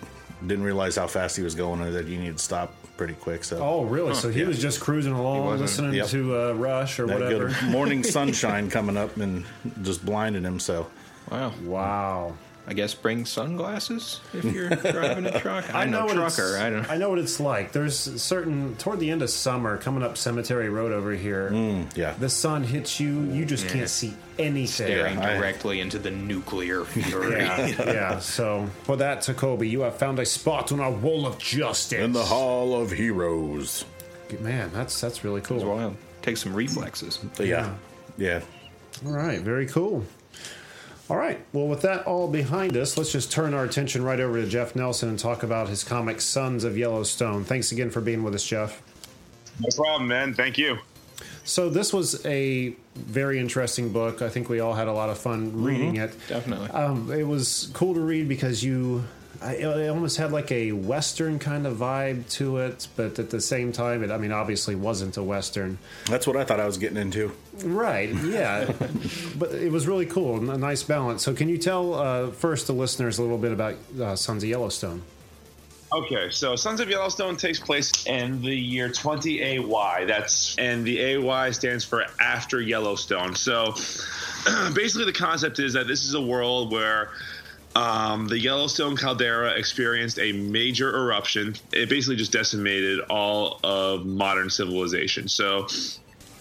didn't realize how fast he was going or that you needed to stop pretty quick. So Oh, really? so he yeah. was just cruising along, listening Yep. to uh, Rush or that whatever. morning sunshine coming up and just blinded him. So wow Wow. I guess bring sunglasses if you're driving a truck. I, know, what trucker. I don't. I know what it's like. There's certain toward the end of summer, coming up Cemetery Road over here. Mm, yeah, The sun hits you, you just can't see anything. Staring I- directly into the nuclear fury. Yeah, yeah. So for that, Tacoby, you have found a spot on our wall of justice. in the Hall of Heroes. man, that's that's really cool. Wild. Take some reflexes. But yeah, yeah. All right, very cool. All right, well, with that all behind us, let's just turn our attention right over to Jeff Nelson and talk about his comic Sons of Yellowstone. Thanks again for being with us, Jeff. No problem, man. Thank you. So this was a very interesting book. I think we all had a lot of fun reading it. Definitely. Um, it was cool to read because you, I, it almost had like a western kind of vibe to it, but at the same time, it I mean, obviously wasn't a western. That's what I thought I was getting into. Right. Yeah. but it was really cool. A nice balance. So, can you tell uh, first the listeners a little bit about uh, Sons of Yellowstone? Okay, so Sons of Yellowstone takes place in the year 20 AY. That's and the AY stands for after Yellowstone. So basically, the concept is that this is a world where um, the Yellowstone caldera experienced a major eruption. It basically just decimated all of modern civilization. So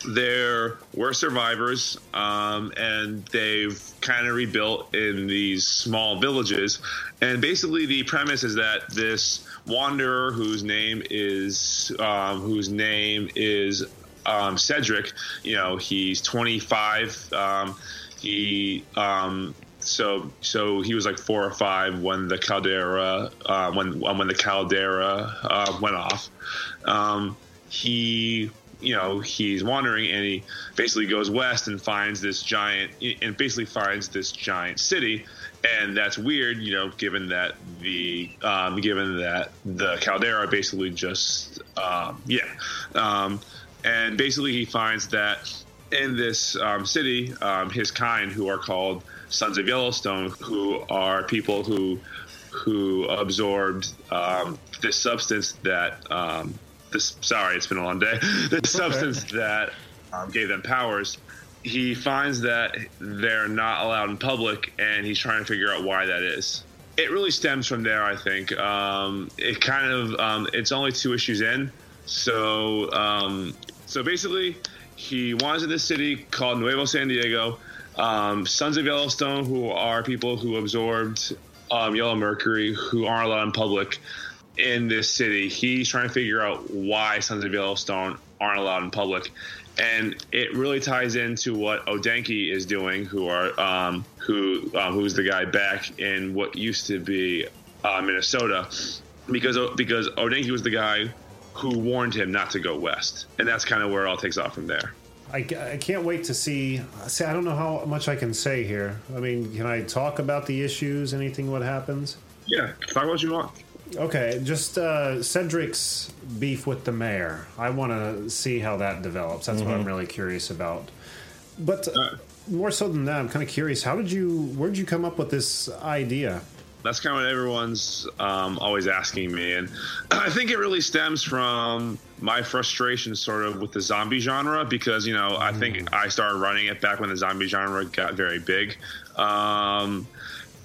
there were survivors, um, and they've kind of rebuilt in these small villages. And basically, the premise is that this wanderer, whose name is um, whose name is um, Cedric, you know, he's 25. Um, he um, so so he was like four or five when the caldera uh, when when the caldera uh, went off. Um, he you know he's wandering and he basically goes west and finds this giant and basically finds this giant city and that's weird you know given that the um, given that the caldera basically just um, yeah um, and basically he finds that in this um, city um, his kind who are called sons of yellowstone who are people who who absorbed um, this substance that um, this sorry it's been a long day. This substance that um, gave them powers. He finds that they're not allowed in public and he's trying to figure out why that is. It really stems from there i think. Um, it kind of um, it's only two issues in. So um, so basically he wanders in this city called nuevo san diego um, sons of yellowstone who are people who absorbed um, yellow mercury who aren't allowed in public in this city. He's trying to figure out why Sons of Yellowstone aren't allowed in public. and it really ties into what Odenki is doing, who are um, who um, who's the guy back in what used to be uh, Minnesota, because because Odenki was the guy who warned him not to go west, and that's kind of where it all takes off from there. I, I can't wait to see. See, I don't know how much I can say here. I mean, can I talk about the issues? Anything? What happens? Yeah, talk what you want. Okay, just uh, Cedric's beef with the mayor. I want to see how that develops. That's what I'm really curious about. But uh, more so than that, I'm kind of curious. How did you? Where did you come up with this idea? That's kind of what everyone's um, always asking me, and I think it really stems from my frustration, sort of, with the zombie genre, because you know I think I started running it back when the zombie genre got very big. Um,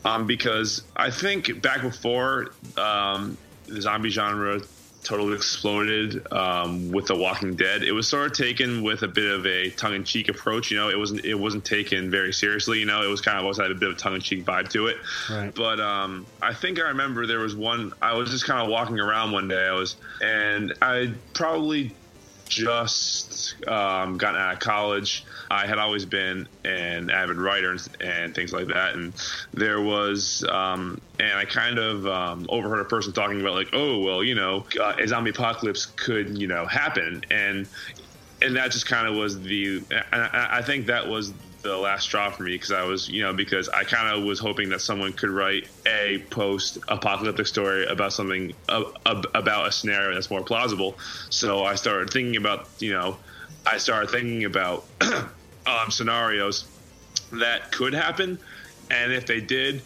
um, because I think back before um, the zombie genre totally exploded um, with The Walking Dead, it was sort of taken with a bit of a tongue-in-cheek approach. You know, it wasn't it wasn't taken very seriously. You know, it was kind of always had a bit of tongue-in-cheek vibe to it. Right. But um, I think I remember there was one. I was just kind of walking around one day. I was, and I probably just um, gotten out of college. I had always been an avid writer and, and things like that. And there was, um, and I kind of um, overheard a person talking about like, oh, well, you know, uh, a zombie apocalypse could, you know, happen. And and that just kind of was the. I, I think that was the last straw for me because I was, you know, because I kind of was hoping that someone could write a post-apocalyptic story about something uh, about a scenario that's more plausible. So I started thinking about, you know, I started thinking about um, scenarios that could happen, and if they did,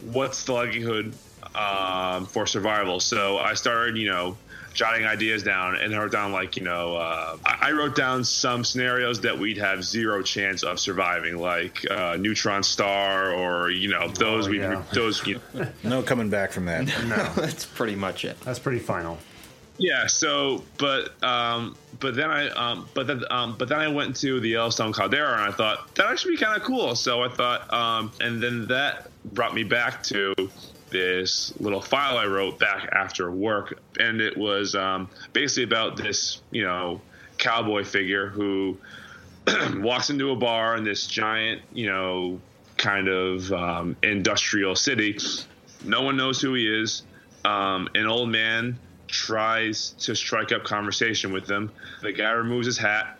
what's the likelihood um, for survival? So I started, you know, jotting ideas down and I wrote down like you know uh, I wrote down some scenarios that we'd have zero chance of surviving like uh, neutron star or you know those Oh, we yeah. those you know, No coming back from that. No that's pretty much it. That's pretty final. yeah so but um but then I um but then um but then I went to the Yellowstone caldera and I thought that actually be kind of cool so I thought um and then that brought me back to this little file I wrote back after work, and it was um, basically about this, you know, cowboy figure who walks into a bar in this giant, you know, kind of um, industrial city. No one knows who he is. Um, an old man tries to strike up conversation with them. The guy removes his hat.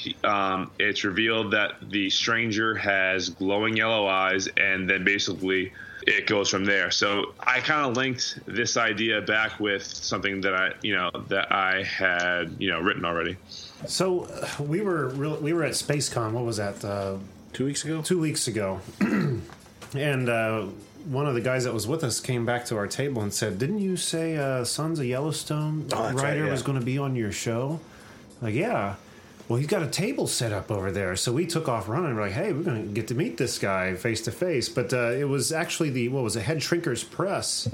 He, um, it's revealed that the stranger has glowing yellow eyes, and then basically it goes from there. So I kind of linked this idea back with something that I, you know, that I had, you know, written already. So uh, we were real, we were at SpaceCon. What was that? Uh, Two weeks ago? two weeks ago, and uh, one of the guys that was with us came back to our table and said, "Didn't you say uh, Sons of Yellowstone Oh, that's right, writer yeah. was going to be on your show?" Like, yeah. Well, he's got a table set up over there, so we took off running. We're like, "Hey, we're going to get to meet this guy face to face." But uh, it was actually the what was it, Head Shrinkers Press.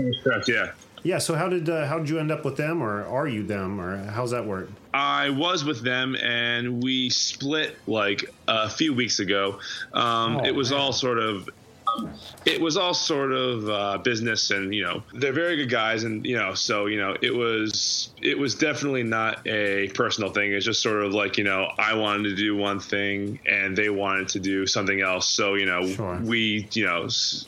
Yeah. Yeah. So how did uh, how did you end up with them, or are you them, or how's that work? I was with them, and we split like a few weeks ago. Um, Oh, it was man. all sort of, it was all sort of uh, business, and you know they're very good guys, and you know so you know it was it was definitely not a personal thing. It's just sort of like you know I wanted to do one thing, and they wanted to do something else. So you know Sure. we you know. s-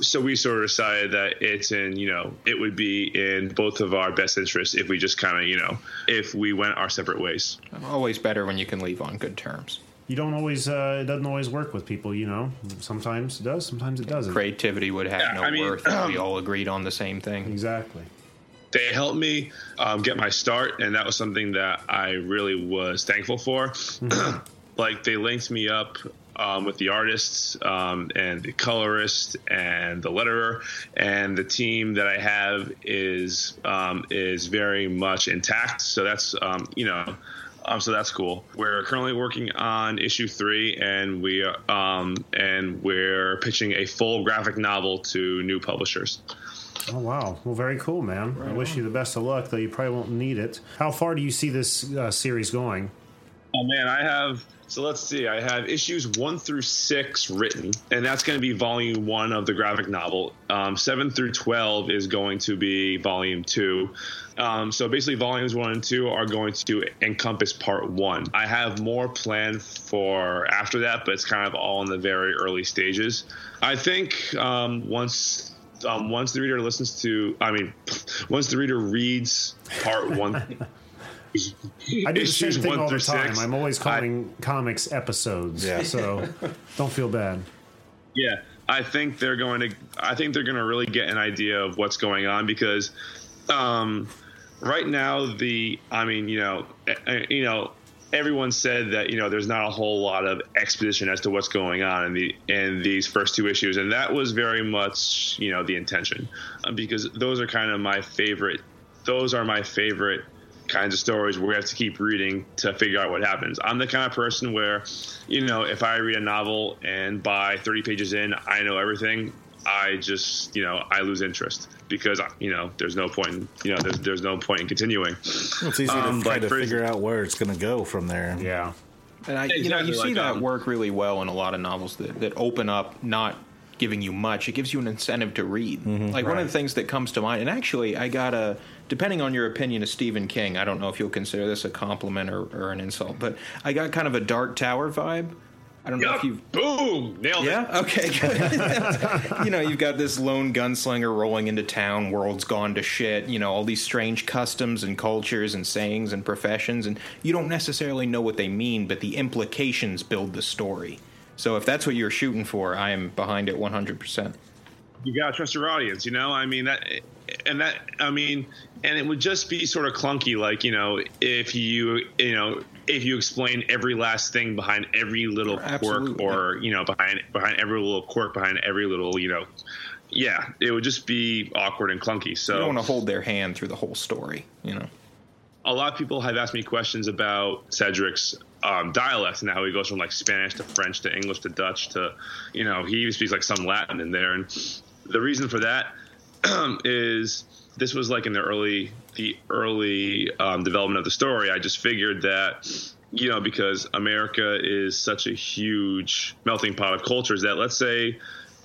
so we sort of decided that it's in you know it would be in both of our best interests if we just kind of you know if we went our separate ways Always better when you can leave on good terms. You don't always uh, it doesn't always work with people, you know. Sometimes it does, sometimes it doesn't. Creativity would have Yeah, no I mean, worth if we all agreed on the same thing. Exactly. they helped me um, get my start and that was something that i really was thankful for like they linked me up um, with the artists um, and the colorist and the letterer and the team that i have is um, is very much intact so that's um, you know um, so that's cool. We're currently working on issue three, and we um, and we're pitching a full graphic novel to new publishers. Oh wow. Well, very cool, man. I wish you the best of luck, though you probably won't need it. How far do you see this uh, series going? Oh man, I have So let's see. I have issues one through six written, and that's going to be volume one of the graphic novel. Um, seven through twelve is going to be volume two. Um, so basically, volumes one and two are going to encompass part one. I have more planned for after that, but it's kind of all in the very early stages. I think um, once um, once the reader listens to, I mean, once the reader reads part one. I do the same thing all the time. six, I'm always I- calling comics episodes. Yeah. So don't feel bad. Yeah, I think they're going to. I think they're going to really get an idea of what's going on because, um, right now the. I mean, you know, eh, eh, you know, everyone said that you know there's not a whole lot of exposition as to what's going on in the in these first two issues, and that was very much you know the intention, uh, because those are kind of my favorite. Those are my favorite kinds of stories where we have to keep reading to figure out what happens. I'm the kind of person where, you know, if I read a novel and by 30 pages in, I know everything, I just, you know, I lose interest because, you know, there's no point, in, you know, there's, there's no point in continuing. It's easy Um, to try to for- figure out where it's going to go from there. Yeah. And I, you know, you see like, that um, work really well in a lot of novels that, that open up not giving you much. It gives you an incentive to read. like one of the things that comes to mind, and actually, I got a. Depending on your opinion of Stephen King, I don't know if you'll consider this a compliment or, or an insult, but I got kind of a Dark Tower vibe. I don't know if you. boom, nailed it. Yeah. Okay. You know, you've got this lone gunslinger rolling into town. World's gone to shit. You know, all these strange customs and cultures and sayings and professions, and you don't necessarily know what they mean, but the implications build the story. So if that's what you're shooting for, I am behind it 100. percent you gotta trust your audience, you know. I mean that, and that, I mean, and it would just be sort of clunky, like you know, if you, you know, if you explain every last thing behind every little quirk, Absolutely. or you know, behind behind every little quirk, behind every little, you know, yeah, it would just be awkward and clunky. You So don't want to hold their hand through the whole story. You know. a lot of people have asked me questions about Cedric's um, dialect and how he goes from like Spanish to French to English to Dutch to, you know, he even speaks like some Latin in there. And the reason for that is this was like in the early the early um, development of the story. I just figured that. You know, because America is such a huge melting pot of cultures that let's say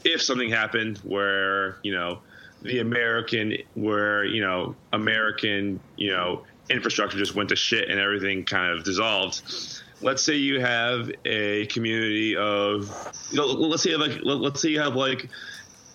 if something happened where, you know, the American where you know American you know infrastructure just went to shit and everything kind of dissolved. Let's say you have a community of you know, let's say like let's say you have like um,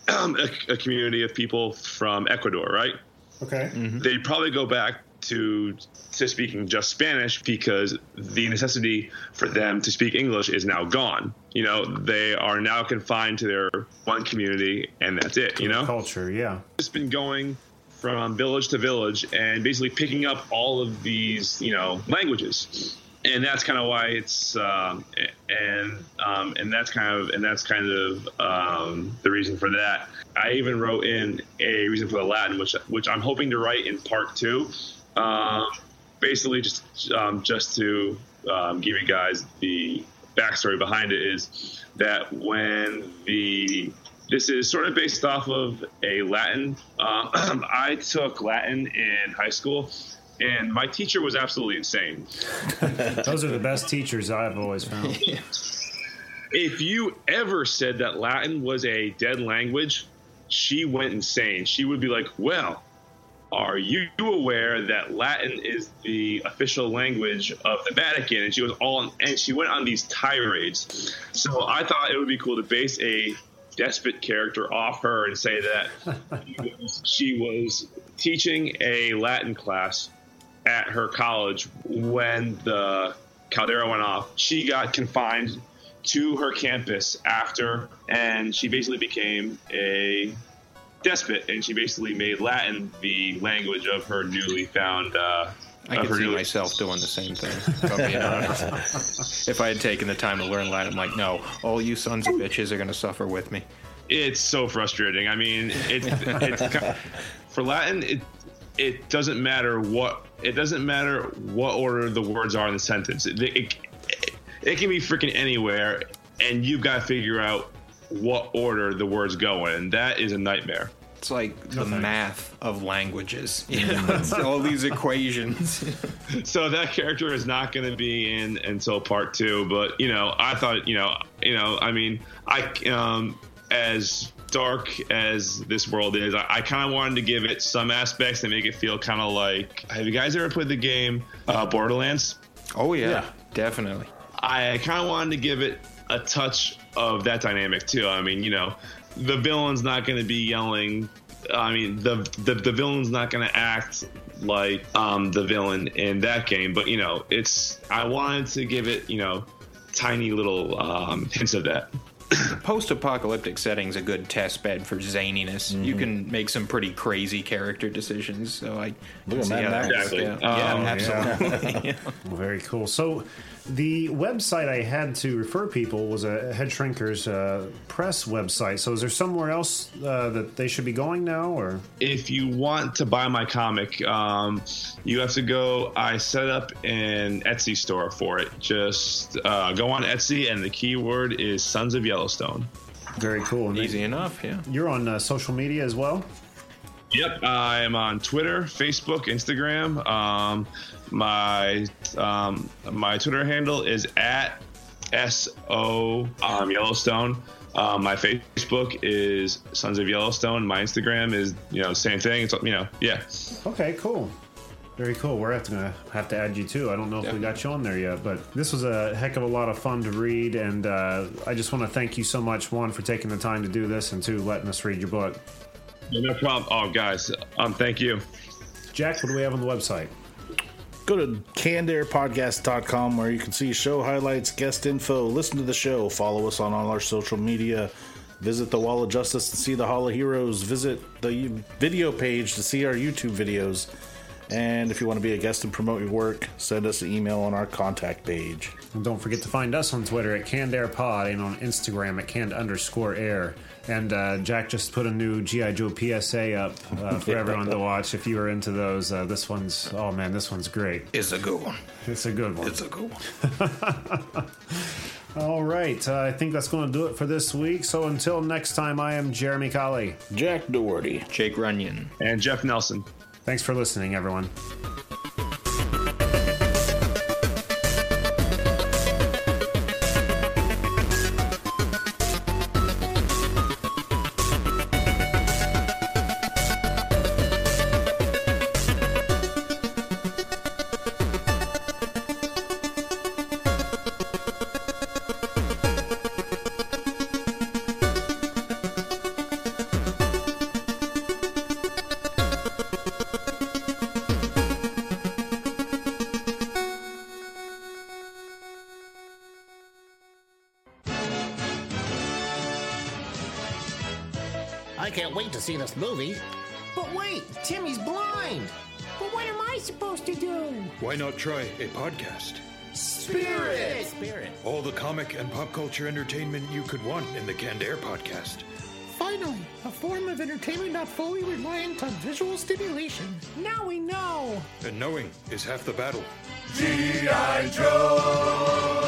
Um, a, a community of people from Ecuador, right? Okay. Mm-hmm. They'd probably go back to to speaking just Spanish because the necessity for them to speak English is now gone. You know, they are now confined to their one community and that's it, you know? Culture. Yeah. It's been going from village to village and basically picking up all of these, you know, languages. And that's kind of why it's, um, and um, and that's kind of and that's kind of um, the reason for that. I even wrote in a reason for the Latin, which which I'm hoping to write in part two. Um, basically, just um, just to um, give you guys the backstory behind it is that when the this is sort of based off of a Latin. I took Latin in high school, and my teacher was absolutely insane. Those are the best teachers I've always found. If you ever said that Latin was a dead language, she went insane. She would be like, "Well, are you aware that Latin is the official language of the Vatican?" And she was all, and she went on these tirades. So I thought it would be cool to base a despot character off her and say that she was teaching a Latin class at her college when the Caldera went off. She got confined to her campus after, and she basically became a despot, and she basically made Latin the language of her newly found. Uh, I of her see newly- myself doing the same thing. if I'm being honest. if I had taken the time to learn Latin, I'm like, no, all you sons of bitches are going to suffer with me. It's so frustrating. I mean, it's, it's kind- for Latin. It it doesn't matter what it doesn't matter what order the words are in the sentence. It, it, it can be freaking anywhere, and you've got to figure out what order the words go in. And that is a nightmare. It's like the math of languages. You know, all these equations. so that character is not going to be in until part two. But you know, I thought you know, you know, I mean, I um, as dark as this world is, I, I kind of wanted to give it some aspects that make it feel kind of like. Have you guys ever played the game uh, Borderlands? oh yeah, Yeah. definitely. I kind of wanted to give it a touch of that dynamic too. I mean, you know, the villain's not going to be yelling. I mean, the the, the villain's not going to act like um, the villain in that game. But you know, it's I wanted to give it you know tiny little um, hints of that. Post-apocalyptic setting's a good test bed for zaniness. You Mm-hmm. can make some pretty crazy character decisions. So I Look at see Mad how Max. that works Exactly. out. Yeah, Um, absolutely. Well, very cool. So, the website I had to refer people was a Head Shrinkers uh, press website. So, is there somewhere else uh, that they should be going now, or if you want to buy my comic, um, you have to go. I set up an Etsy store for it. Just uh, go on Etsy, and the keyword is Sons of Yellowstone. very cool? And then Easy enough, yeah. You're on uh, social media as well. Yep, I am on Twitter, Facebook, Instagram. Um, my um, my Twitter handle is at so um, Yellowstone. Um, my Facebook is Sons of Yellowstone. My Instagram is you know same thing. It's you know yeah. Okay, cool. Very cool. We're gonna have to add you too. I don't know if we got you on there yet, but this was a heck of a lot of fun to read, and uh, I just want to thank you so much, one, for taking the time to do this, and two, letting us read your book. No problem. Oh guys, um, thank you. Jack, what do we have on the website? Go to cannedairpodcast.com where you can see show highlights, guest info, listen to the show, follow us on all our social media, visit the Wall of Justice to see the Hall of Heroes, visit the video page to see our YouTube videos. And if you want to be a guest and promote your work, send us an email on our contact page. And don't forget to find us on Twitter at CannedAirPod and on Instagram at canned underscore air. And uh, Jack just put a new G.I. Joe PSA up uh, for everyone to watch. If you are into those, uh, this one's, oh man, this one's great. It's a good one. It's a good one. It's a good one. All right. Uh, I think that's going to do it for this week. So until next time, I am Jeremy Colley. Jack Doherty. Jake Runyon. And Jeff Nelson. Thanks for listening, everyone. I can't wait to see this movie. But wait, Timmy's blind. But what am I supposed to do? Why not try a podcast? Spirit. Spirit. All the comic and pop culture entertainment you could want in the Canned Air podcast. Finally, a form of entertainment not fully reliant on visual stimulation. Now we know. And knowing is half the battle. Oh